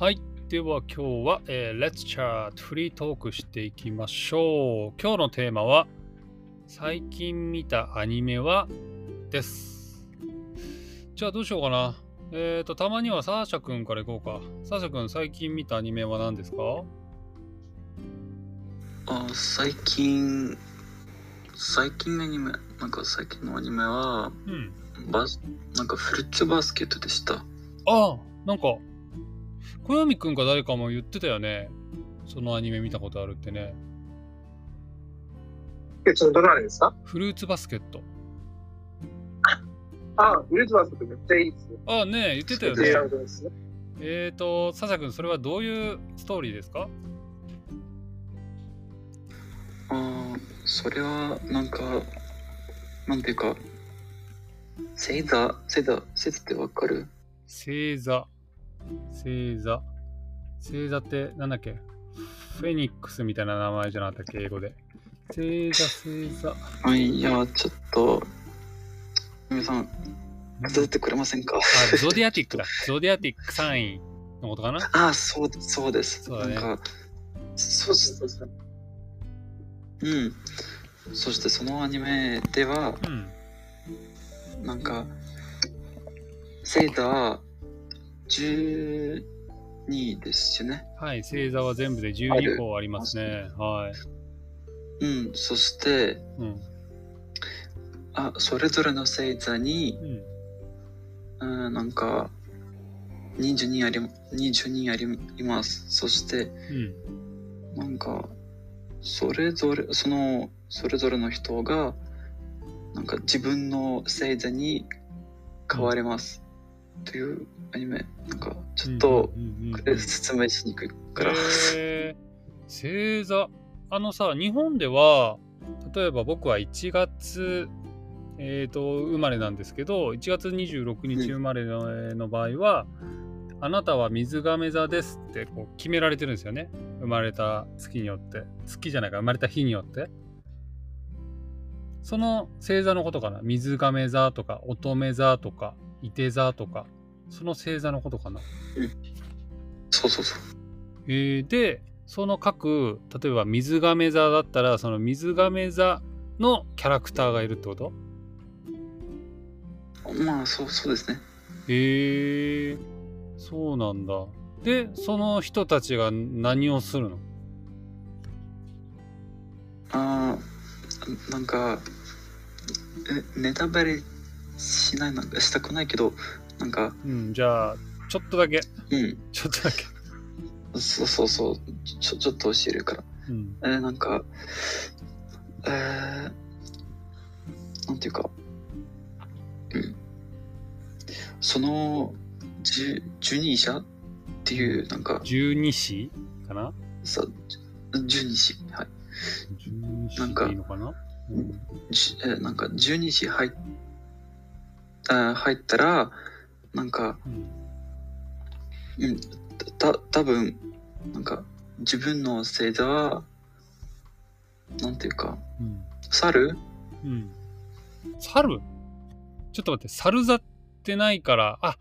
はい。では今日は、えー、Let's Chat フリートークしていきましょう。今日のテーマは最近見たアニメは？です。じゃあどうしようかな。えっ、ー、と、たまにはサーシャくんからいこうか。サーシャくん最近見たアニメは何ですか？あ最近最近のアニメなんか最近のアニメはうん。バスなんかフルーツバスケットでしたああ、なんか、小闇くんか誰かも言ってたよね。そのアニメ見たことあるってね。え、ちょっとどれですか？フルーツバスケット。あ、フルーツバスケットめっちゃいいですよ。ああね言ってたよねめっーと、サシャ君、それはどういうストーリーですか？あーそれはなんかなんていうか星座？星座星座ってわかる？星座。星座。星座ってなんだっけ？フェニックスみたいな名前じゃなかったっけ？英語で。星座、星座。あいやちょっと皆さん手伝ってくれませんか？あ、ゾディアティックだ。ゾディアティック3位のことかな？ああそうそうですそうだねなんかそうしそうですね。うんそしてそのアニメではうん。なんかセーター12ですよねはい、星座は全部で12個ありますね。はい。うんそしてうん。あそれぞれの星座にうん。うんなんか22あり22ありいますそしてうん。なんかそれぞれそのそれぞれの人がなんか自分の星座に変われます、というアニメなんかちょっと説明しにくいから、へー。星座。あのさ日本では例えば僕は1月えー、と生まれなんですけど1月26日生まれの,、の場合はあなたは水亀座ですってこう決められてるんですよね。生まれた月によって。月じゃないか生まれた日によって。その星座のことかな。水亀座とか乙女座とか伊手座とかその星座のことかな？そうそうそう。えーでその各例えば水亀座だったらその水亀座のキャラクターがいるってこと？まあそうそうですね。へえそうなんだ。でその人たちが何をするの？あーなんかえネタバレしないなんかしたくないけどなんかうんじゃあちょっとだけ。うん。ちょっとだけ。そうそうそう。ちょちょっと教えるから。うん。えーなんか、えー、なんていうか、うん、その十十二者っていう、なんか、十二支かな？さ十二支、はい。十二支なんかでいいのかな？うん。じえーなんか十二支入っあー入ったら、なんか、うんうん、た多分なんか、自分の星座は、なんていうか、うん猿？うん猿？ちょっと待って猿座ってないからあ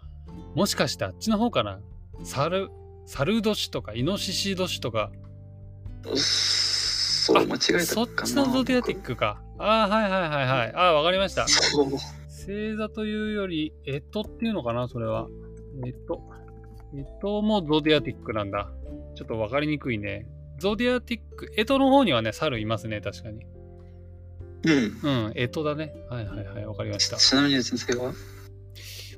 もしかしてあっちの方かな？猿猿年とかイノシシ年とかそう、間違えたかな？そっちのゾディアティックか。ああ、はいはいはいはい。ああ、わかりました。そう。星座というより、えとっていうのかな、それは。えと。えともゾディアティックなんだ。ちょっとわかりにくいね。ゾディアティック、えとの方にはね、猿いますね、確かに。うん。うん、えとだね。はいはいはい、わかりました。ちなみに先生は？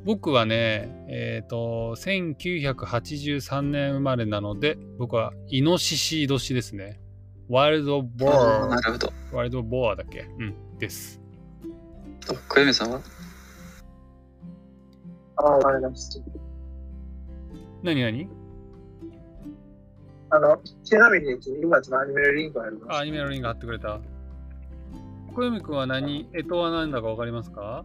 僕はね、えっ、と、1983年生まれなので、僕はイノシシ年ですね。ワイルドボあーなー、るほど。ワイルドボアだっけ？うん、です。と小山さんは？あ、わかりました。何何？あの、ちなみに、今ちょっとアニメのリンクありあ、ます。アニメのリンク貼ってくれた。小読くんは何、えとは何だかわかりますか？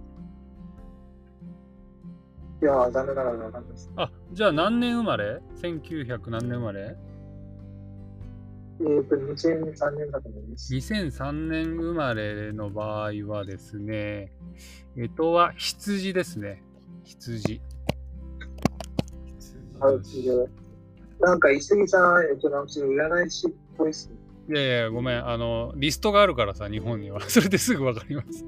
いやー、残念ながらわかんないです。あ、じゃあ何年生まれ ?1900 何年生まれ？えっ、と、2003年だと思います。2003年生まれの場合はですね、えとは羊ですね。羊。なんか、一杉さん、えっと、なんか占い師っぽいっすね。いやいや、ごめん。あの、リストがあるからさ、日本には。それですぐわかります。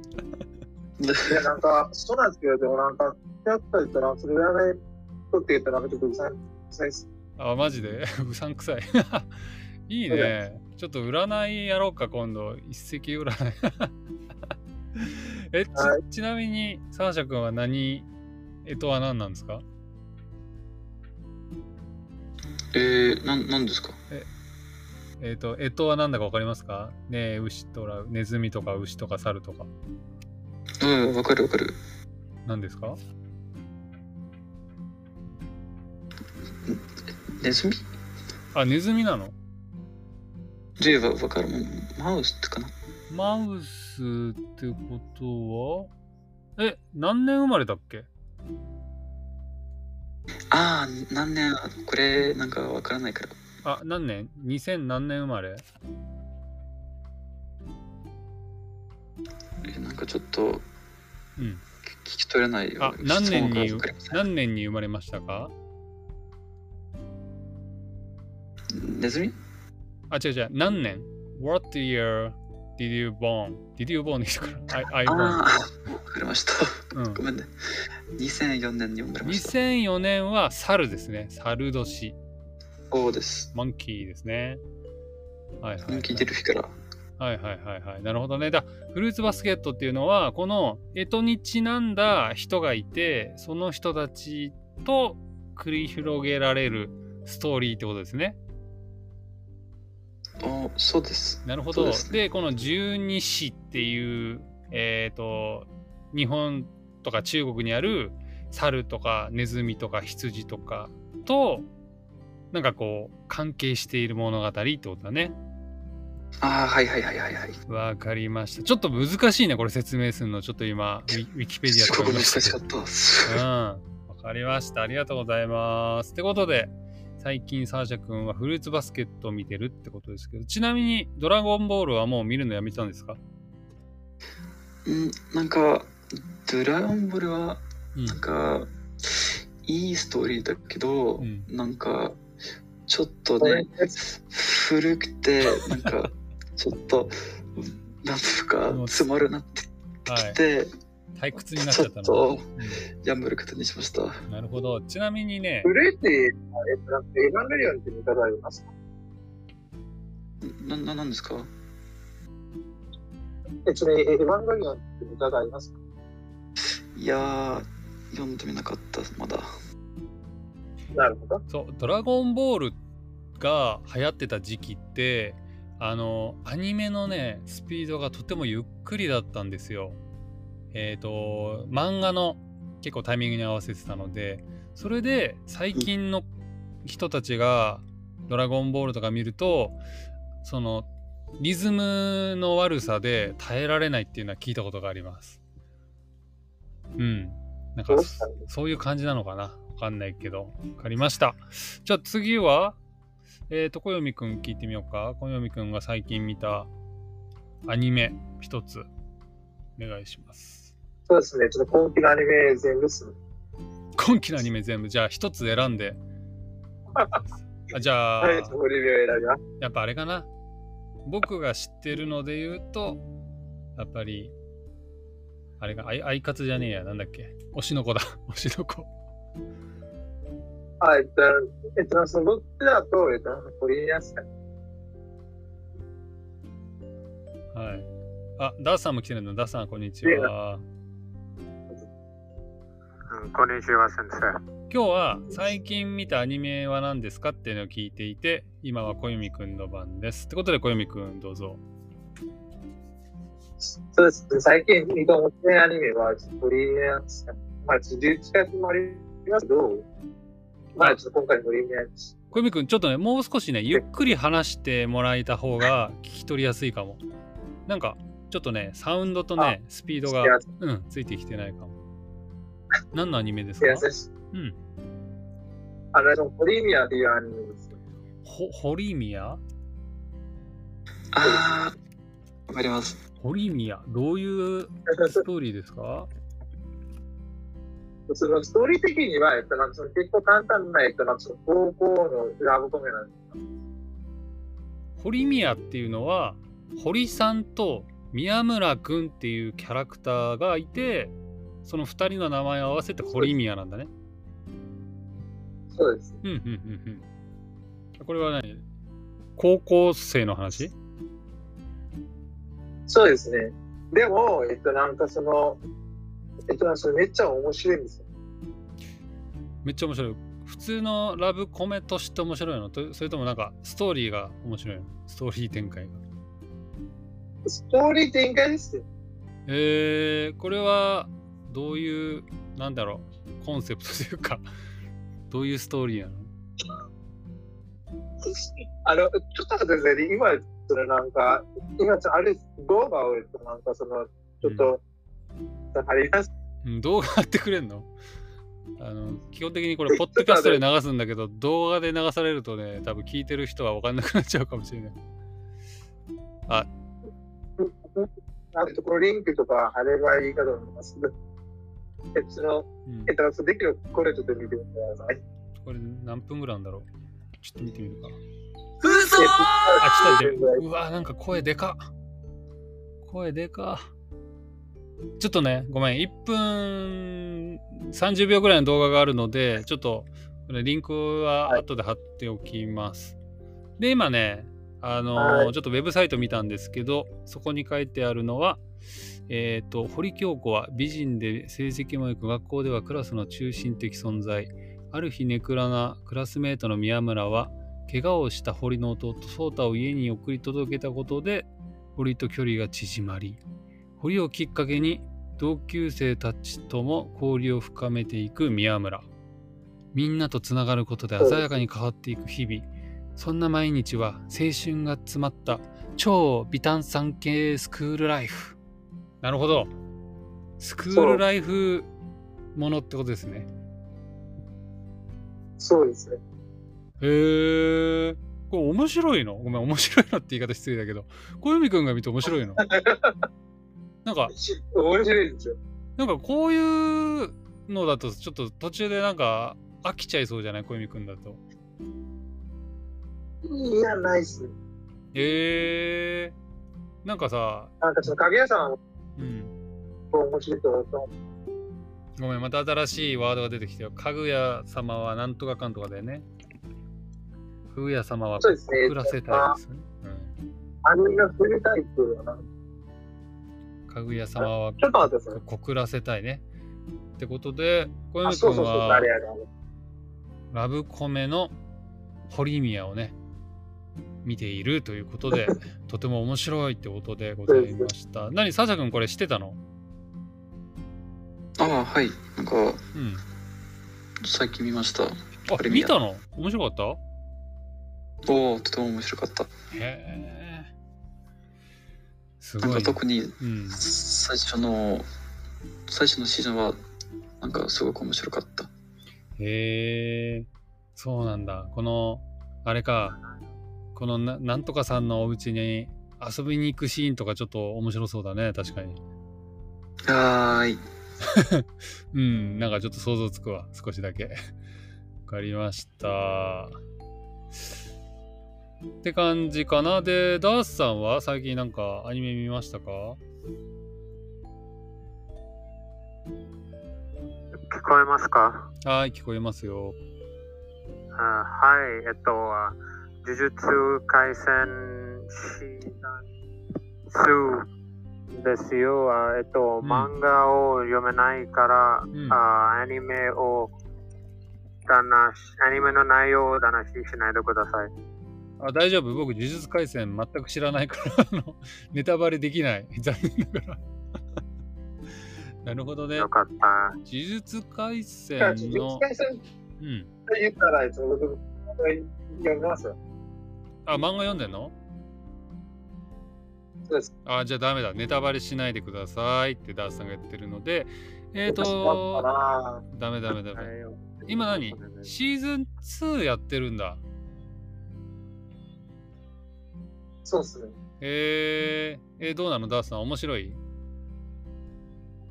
いや、なんか、そうなんですけど、でもなんか、やったりとなんか、それ占いとって言ったら、ちょっとうさんくさいっす。あ、マジで？うさんくさい。いいね。ちょっと占いやろうか、今度。一石占い。えちはちなみに、サーシャ君は何、えとは何なんですか？えー、なん、なんですか？えっ、と、えとは何だかわかりますか？ねえ、牛とら、ネズミとか牛とか猿とか。うん、わかるわかる。何ですか？ネズミ？あ、ネズミなの？じゃあわかる。もん。マウスってかな？マウスってことは？え、何年生まれだっけ？ああ、何年、これなんかわからないから。あ、何年 ?2000 何年生まれ？えなんかちょっとうん。聞き取れないよ。あ、何年に質問がわかりません何年に生まれましたか？ネズミ？あ、違う違う。何年 ?What year did you born? Did you born でしたから。I, I あ born. かりました。うんごめんね。2004年に生まれました。2004年は猿ですね。猿年。そうです。モンキーですね。はいはい、はい。聞いてる日から。はいはいはいはい。なるほどね。だフルーツバスケットっていうのは、この干支にちなんだ人がいて、その人たちと繰り広げられるストーリーってことですね。おそうです。なるほど。でですねこの十二支っていう、えっ、と、日本とか中国にある猿とかネズミとか羊とかと、なんかこう、関係している物語ってことだね。ああ、はいはいはいはいはい。わかりました。ちょっと難しいね、これ説明するの。ちょっと今、ウィキペディアとか見ましたしかったです。うん。わかりました。ありがとうございます。ってことで、最近サーシャ君はフルーツバスケットを見てるってことですけど、ちなみにドラゴンボールはもう見るのやめたんですか？うん、なんか、ドラゴンボールは、うんなんか、いいストーリーだけど、うんなんか、ちょっとね、古くて、なんか、ちょっと、なんとかもう、つまるなってはいき。て、退屈になっちちょっゃったの。と、うやめることにしました。んなるほど。ちなみにね、古いって、えっと、なんかエヴァンゲリオンって見方ありますかな、な、なんですか？え、ちなみにエヴァンゲリオンって見方ありますか？いやー、読んでみなかった、まだ。なるほど。そう、ドラゴンボールが流行ってた時期って、あの、アニメのね、スピードがとてもゆっくりだったんですよ。えっ、と、漫画の結構タイミングに合わせてたので、それで最近の人たちがドラゴンボールとか見ると、その、リズムの悪さで耐えられないっていうのは聞いたことがあります。うん。なんかそういう感じなのかな？わかんないけど。わかりました。じゃあ次は、えっ、と、小読くん聞いてみようか。小読くんが最近見たアニメ一つお願いします。そうですね。ちょっと今期のアニメ全部ですね。今期のアニメ全部、じゃあ一つ選んで。あじゃあ、はい。やっぱあれかな？僕が知ってるので言うと、やっぱり、あれが、アイアイカツじゃねえや、なんだっけ。推しの子だ、推しの子。あ、えっと、えっと、そのどっちだと、えっと、ポリニアスか。はい。あ、ダーさんも来てるの。ダーさん、こんにちは。うん、こんにちは、先生。今日は最近見たアニメは何ですかっていうのを聞いていて、今は小弓くんの番です。ってことで小弓くんどうぞ。そうですね。最近見た面白いアニメは、ポリニアスか。まあ、ちょっと11月もありますけど、まあ、ちょっと今回ポリニアス。小弓くん、ちょっとね、もう少しね、ゆっくり話してもらえた方が聞き取りやすいかも。なんか、ちょっとね、サウンドとね、スピードが、うん、ついてきてないかも。何のアニメですか？うん。あの、そのポリミアっていうアニメです。ホホリミア？あー、わかります。ホリミアどういうストーリーですか？そのストーリー的には、えっと、なんかその結構簡単な、えっと、なんかその高校のラブコメなんです。堀宮っていうのは堀さんと宮村くんっていうキャラクターがいてその2人の名前を合わせて堀宮なんだね。そうです。うんうんうんうん。これは何？高校生の話？そうですね。でも、えっと、なんかその、えっと、それめっちゃ面白いんですよ。めっちゃ面白い。普通のラブコメとして面白いのとそれともなんかストーリーが面白いの？ストーリー展開が。ストーリー展開ですよ。えー、これはどういう、なんだろう、コンセプトというか、どういうストーリーなの？あの、ちょっと待ってくださいね。今、それなんか、今、あれ、動画を、えっと、なんかその、ちょっと、あります。うん、動画やってくれんの？あの基本的にこれ、ポッドキャストで流すんだけど、動画で流されるとね、多分聞いてる人は分かんなくなっちゃうかもしれない。あと、このリンクとか貼ればいいかと思います。えその、うんえっと、できるこれちょっと見てください。これ何分ぐらいなんだろう？ちょっと見てみるか。嘘あ、ちょっと待って。うわ、なんか声でかっ。声でかっ。ちょっとね、ごめん。1分30秒ぐらいの動画があるので、ちょっと、これリンクは後で貼っておきます。で、今ね、あのーはいちょっとウェブサイト見たんですけど、そこに書いてあるのは、えっ、と、堀京子は美人で成績も良く、学校ではクラスの中心的存在。ある日ネクラなクラスメートの宮村は、怪我をした堀の弟、颯太を家に送り届けたことで、堀と距離が縮まり、堀をきっかけに同級生たちとも交流を深めていく宮村。みんなとつながることで鮮やかに変わっていく日々。そんな毎日は青春が詰まった超微炭酸系スクールライフ。なるほど。スクールライフものってことですね。そうですね。へえ。これ面白いの？ごめん、面白いのって言い方失礼だけど、小泉くんが見て面白いの？なんか、面白いですよ。なんかこういうのだとちょっと途中でなんか飽きちゃいそうじゃない？小泉くんだと。いや、ないっすね。へえ。なんかさ、なんかその影屋さんはうん。面白いと思った。ごめん、また新しいワードが出てきたよ。かぐや様はなんとかかんとかだよね。かぐや様はそうですね暮らせたいですね。アニメのフルタイプはな。うん。かぐや様はちょっと待ってください。告らせたいね。ってことで、小あ、泉君はあれあれあれ。ラブコメの堀宮をね、見ているということで、とても面白いってことでございました。何、サシャ君これ知ってたの？ああ、はい。なんか、うん。最近見ました。あ、見たの？面白かった？おお、とても面白かった。へえ。すなんごい。か特にうん。最初の、最初のシーズンは、なんかすごく面白かった。へえ。そうなんだ。この、あれか、このななんとかさんのお家に遊びに行くシーンとかちょっと面白そうだね、確かに。はーい。うん、なんかちょっと想像つくわ、少しだけ。わかりました。って感じかな。で、ダースさんは最近なんかアニメ見ましたか？聞こえますか？はい、聞こえますよ。あはい、えっと、あ呪術廻戦シーズン2ですよ。あえっと、うん漫画を読めないから、うんあアニメをだなし、アニメの内容をだなししないでください。あ大丈夫？僕、呪術廻戦全く知らないから、あの ネタバレできない。残念ながら。なるほどね。よかった。呪術廻戦じゃあ、実の、際戦うん。と言ったら、いつも僕、読みますよ。あ、漫画読んでんの？そうです。あ、じゃあダメだ。ネタバレしないでくださいってダースさんが言ってるので、えっ、ー、とダメダメダメ。はい今何？シーズン2やってるんだ。そうっすね。えー、えーどうなの？ダースさん面白い？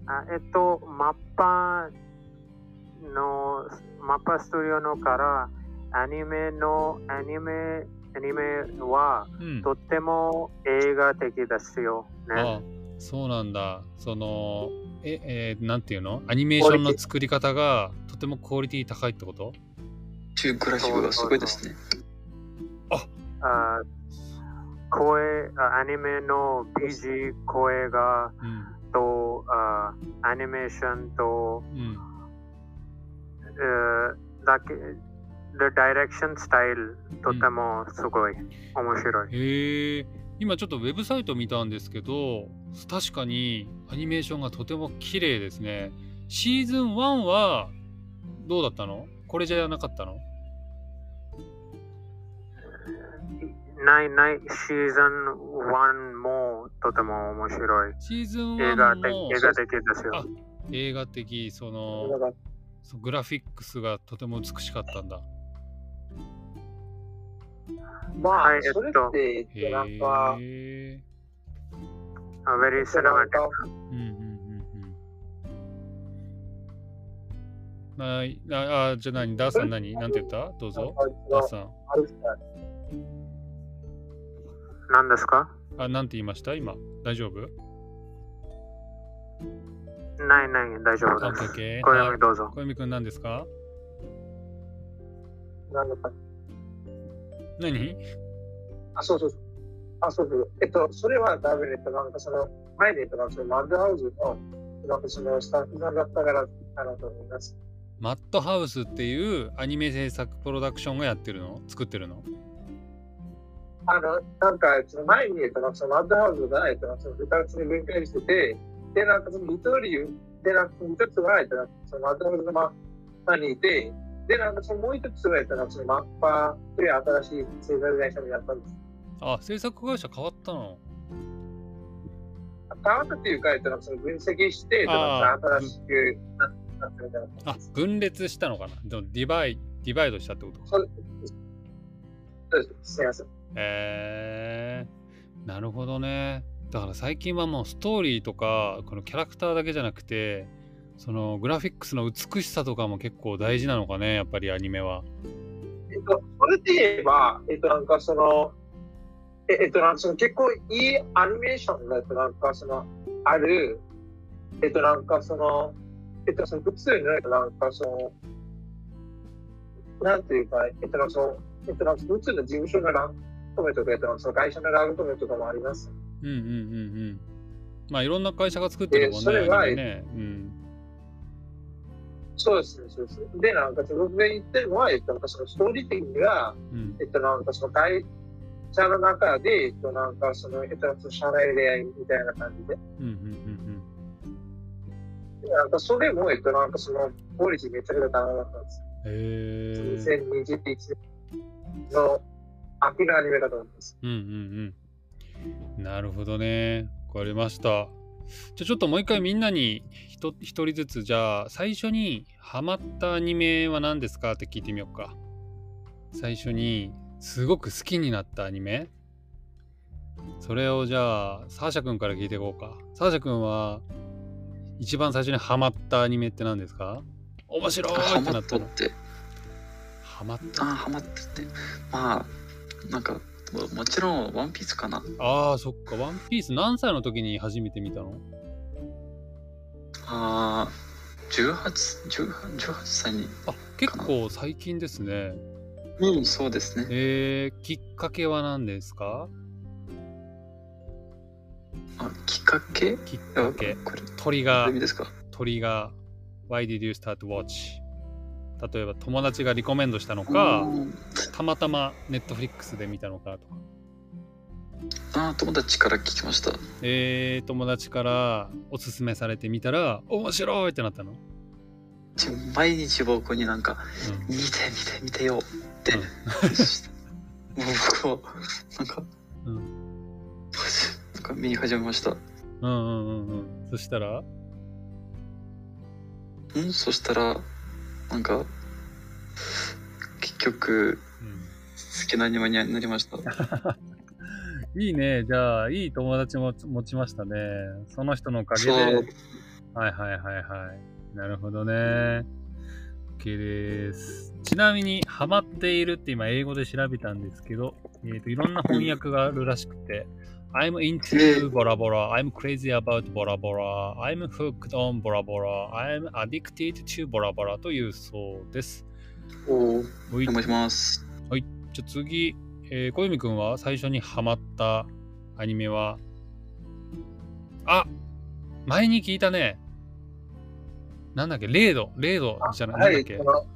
あえっと、マッパのマッパスタジオのからアニメのアニメアニメはうん。とっても映画的ですよね。あそうなんだ。その、え、えーなんていうの？アニメーションの作り方がとてもクオリティ高いってこと？中グラフィックがすごいですね。あ声あアニメの BG 声がうん。とあアニメーションと、うん。えーだけ The Direction Style とてもすごい面白い。へえ。今ちょっとウェブサイト見たんですけど、確かにアニメーションがとても綺麗ですね。シーズン1はどうだったの？これじゃなかったの？ないないシーズン1もとても面白い。シーズン映画1も的映画的ですよ。あ映画的、そのそうグラフィックスがとても美しかったんだ。まあ、はいえっとそれって、へなんか、え。Very なん cinematic. かうんうんうんうん。ないああじゃあ何？ダーさん何？なんて言った？どうぞ。ダーさん。あれですか何ですか？あ、なんて言いました？今。大丈夫？ないない、大丈夫です。ケーオッケー。小はい読どうぞ。小読くん何ですか？なんだか？何？あ、そうそうそう。あ、そうそう。えっと、それは多分、えっと、なんかその、前で、えっと、なんかそのマッドハウスの、なんかそのスタッフさんだったから、かなと思います。マッドハウスっていうアニメ制作プロダクションがやってるの？作ってるの？あの、なんか、その前に、えっと、なんかそのマッドハウスが、えっと、なんかその二つに分解してて、で、なんかその一人、で、なんかその一つが、えっと、なんかそのマッドハウスの真真にいて、で、なんかそのもう一つが、えっと、なんかそのマッパーという新しい制作会社になったんです。あ、制作会社変わったの？変わったっていうか、えっと、なんかその分析して、新しくななったみたいなあ分裂したのかな？でもディバイ、ディバイドしたってこと？か。そうです。すみません。へえー、なるほどね。だから最近はもうストーリーとか、このキャラクターだけじゃなくて、そのグラフィックスの美しさとかも結構大事なのかね、やっぱりアニメは。えっと、それで言えば、えっと、なんかその、ええっと、なんかその結構いいアニメーションが、えっと、なんかその、ある、えっと、なんかその、えっと、その普通の、えっと、なんかその、なんていうか、えっと、なんかその、えっと、なんか普通の事務所のラントメとか、えっと、その会社のラントメとかもあります。うんうんうんうん。まあいろんな会社が作ってるもんね、えそれはね。うん。そうですね、そうですね。で、なんか僕が言ってるのは、えっと、なんかそのストーリー的には、うんえっと、なんかその会社の中で、えっと、なんかその、えっと、社内恋愛みたいな感じで、うんうんうんでなんかそれも、えっと、なんかその、クオリティめちゃくちゃ高かったんです。うん。へえ。2021年の秋のアニメだと思います。うんうんうん。なるほどね。わかりました。じゃあちょっともう一回みんなに一人ずつじゃあ最初にハマったアニメは何ですかって聞いてみようか。最初にすごく好きになったアニメそれをじゃあサーシャ君から聞いていこうか。サーシャ君は一番最初にハマったアニメって何ですか？面白いハマってなったの。ったって。ハマったああ、ハマったって。まあ、なんか、ももちろん、ワンピースかな。ああ、そっか。ワンピース何歳の時に初めて見たの？ああ、18、18、18歳に。あ、結構最近ですね。うん、そうですね。えー、きっかけは何ですか？あ、きっかけ？きっあかけ。これ、鳥が鳥が、Why did you start watch? 例えば友達がリコメンドしたのか、うんたまたま Netflix で見たのかとか。あー友達から聞きました。えー、友達からおすすめされてみたら、面白いってなったの？ち毎日僕になんか、うん見て見て見てよって。うんもう僕も、なんか、うんなんか見始めました。うんうんうんうん。そしたら？うん、そしたら、なんか、結局、うん好きなアニメになりました。いいね。じゃあ、いい友達も持ちましたね。その人のおかげで。はいはいはいはい。なるほどね。OK です。ちなみに、ハマっているって今英語で調べたんですけど、えーといろんな翻訳があるらしくて、I'm into ボラボラ、I'm crazy about ボラボラ、I'm hooked on ボラボラ、I'm addicted to ボラボラというそうです。おお、お願いします。はいじゃあ次、えー、小泉くんは最初にハマったアニメは、あ前に聞いたね。なんだっけ、0度、0度じゃない、はい、なんだっけ？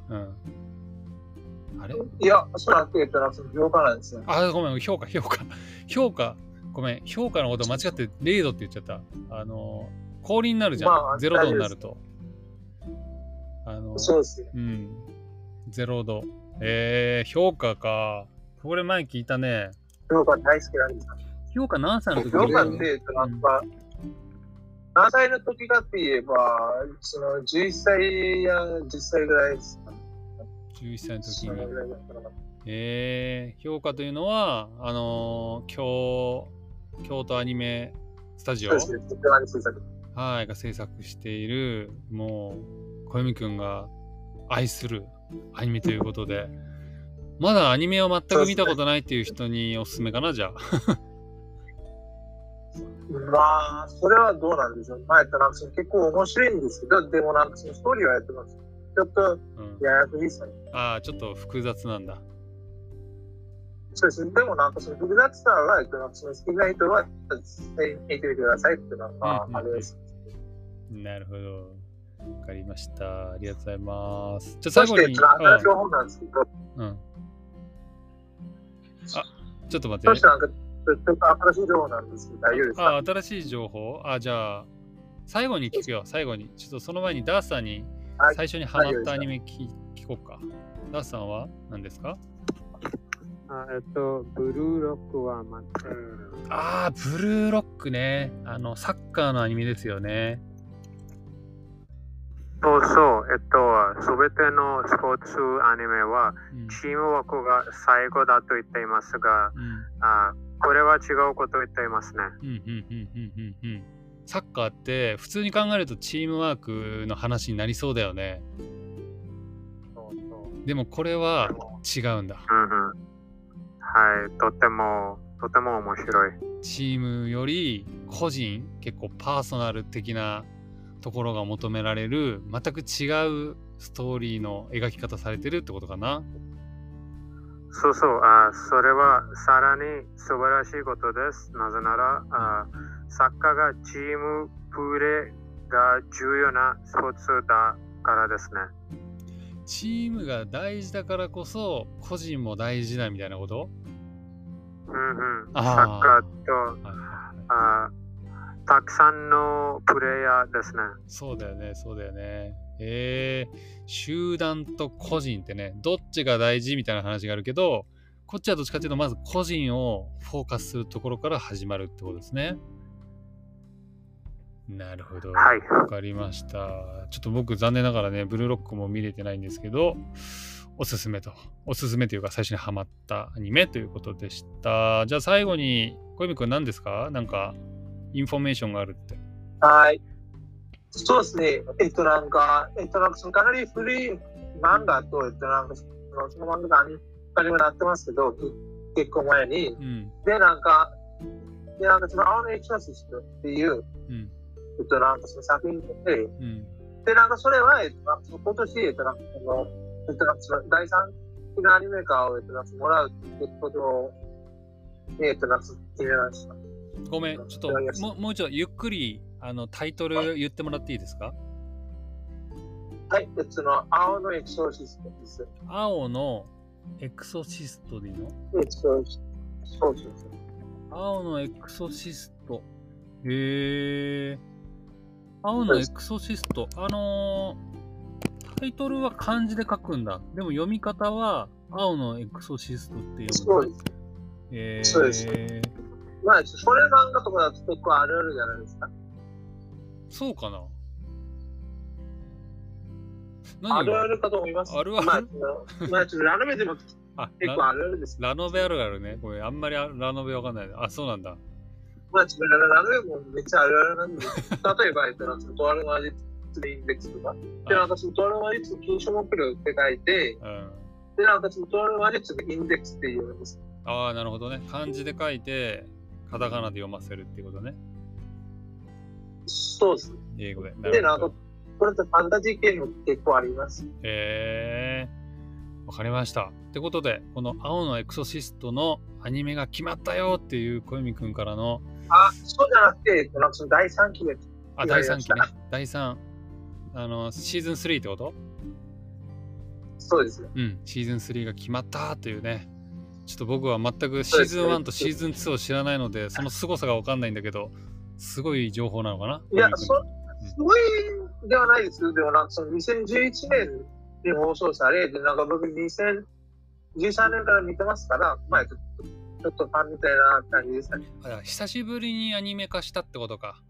うん。あれ？いや、おそらく、えっと、その評価なんですよ。あ、ごめん、評価、評価。評価、ごめん、評価のこと間違って0度って言っちゃった。あの、氷になるじゃん。まあ0度になると。あの、そうですね。うん。0度。えー、評価か。これ前聞いたね。評価大好きなんですよ。評価何歳の時評価っにて、えっと、なんか、何歳の時かって言えば、その11歳や10歳ぐらいですか。11歳の時に。えー、評価というのは、あのー、京京都アニメスタジオ？はい、が制作している、もう、小泉くんが愛するアニメということで、まだアニメを全く見たことないっていう人におすすめかな、じゃあ。まあ、それはどうなんでしょう。まあ、えっと、なん結構面白いんですけど、でもなんかそのストーリーはやってます。ちょっとうん、ややこしいですよね。ああ、ちょっと複雑なんだ。そうですね。でもなんかその複雑さは、その好きな人は、見てみてくださいっていうのは、まあ、うんうんうんあれです。なるほど。わかりました。ありがとうございます。じゃ最後に、ちょっと新しいあ情報なんですけど、うん。ちょっと待っそしてて。なんか、ちょっと新しい情報なんですけど、大丈夫ですか？あ、新しい情報？あ、じゃあ、最後に聞くよ、最後に。ちょっとその前にダースさんにはい最初にハマったアニメ聞聞こうか。ダースさんは何ですか？あえっと、ブルーロックは待っている。ああ、ブルーロックね。あの、サッカーのアニメですよね。そうそう、えっと、すべてのスポーツアニメは、うん。チームワークが最後だと言っていますが、うん。あこれは違うことを言っていますね。サッカーって普通に考えるとチームワークの話になりそうだよね。そうそうでもこれは違うんだ。うんうん。はい、とても、とても面白い。チームより個人結構パーソナル的なところが求められる全く違うストーリーの描き方されてるってことかなそうそう、あそれはさらに素晴らしいことです。なぜなら、あサッカーがチームプレーが重要なスポーツだからですね。チームが大事だからこそ個人も大事だみたいなこと？うんうん。あーサッカーとはいはいはいあたくさんのプレイヤーですね。そうだよねそうだよねえー、集団と個人ってねどっちが大事みたいな話があるけどこっちはどっちかっていうとまず個人をフォーカスするところから始まるってことですねなるほどはい。わかりました。ちょっと僕残念ながらね、ブルーロックも見れてないんですけど、おすすめと。おすすめというか最初にハマったアニメということでした。じゃあ最後に、小泉くん何ですか？なんか、インフォメーションがあるって。はい。そうですね。えっと、なんか、えっと、なんか、そのかなり古い漫画と、えっと、なんか、その漫画がアニメになってますけど、結構前に。うん。で、なんか、で、なんか、その、青のエクソシストっていう、うん。えっと、なんか、その作品で、うん。で、なんか、それは、えっと、なんか今年、えっと、なんか、その、えっと、なんか、その、第三的なアニメ化を、えっと、なんか、もらうってことを、えっと、なんか、決めました。ごめん、ちょっともうもう一度ゆっくりあのタイトル言ってもらっていいですか？はい。えっと、その、青のエクソシストです。青のエクソシストでいいの？エクソシそうそうそう。青のエクソシスト。へえ。青のエクソシスト。あのー、タイトルは漢字で書くんだ。でも読み方は青のエクソシストって読むんだ。えー、そうですまあ、それ漫画とかだと結構あるあるじゃないですか。そうかなあるあるかと思います。あるある？まあ、ちょっとラノベでもあ結構あるあるです。ララノベあるあるね。ごめん、あんまりあラノベわかんない。あ、そうなんだ。まあ、ちょっとラノベもめっちゃあるあるなんで、例えば、えっと、なんかとあるの味つのインデックスとか。で、なんかそのトール魔術禁止目標って書いて、うん。で、なんかそのトール魔術のインデックスっていうんです。ああ、なるほどね。漢字で書いて、カタカナで読ませるっていうことね。そうです。英語で。で、なんかこれってファンタジー系の結構あります。へえー。わかりました。ってことで、この青のエクソシストのアニメが決まったよっていう小泉くんからの、あ、そうじゃなくて、なんかその第3期で、あ、第3期ね。第3。あの、シーズン3ってこと？そうですね。うん、シーズン3が決まったというね。ちょっと僕は全くシーズンそうですね1とシーズン2を知らないので、その凄さがわかんないんだけど、すごい情報なのかな？いや、そすごいではないです。でもなんかその2011年に放送され、で、なんか僕2013年から見てますから、まあちょっと、ファンみたいな感じでしたね。久しぶりにアニメ化したってことか。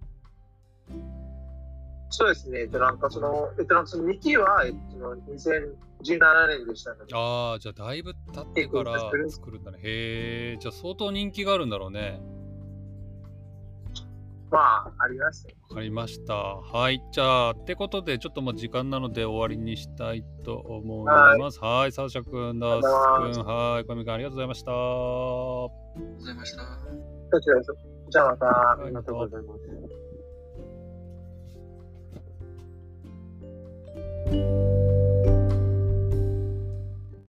そうですね。で、なんかその、えっと、なんかその2期は、えっと、2017年でしたので、ああ、じゃあだいぶ経ってから作るんだね。へえ、じゃあ相当人気があるんだろうね。まあ、ありますね。わかりました。はい。じゃあ、ってことで、ちょっともう時間なので終わりにしたいと思います。はい。サーシャ君、ダース君、はい。小見君、ありがとうございました。ありがとうございました。こちらです。じゃあまた。ありがとうございます。Música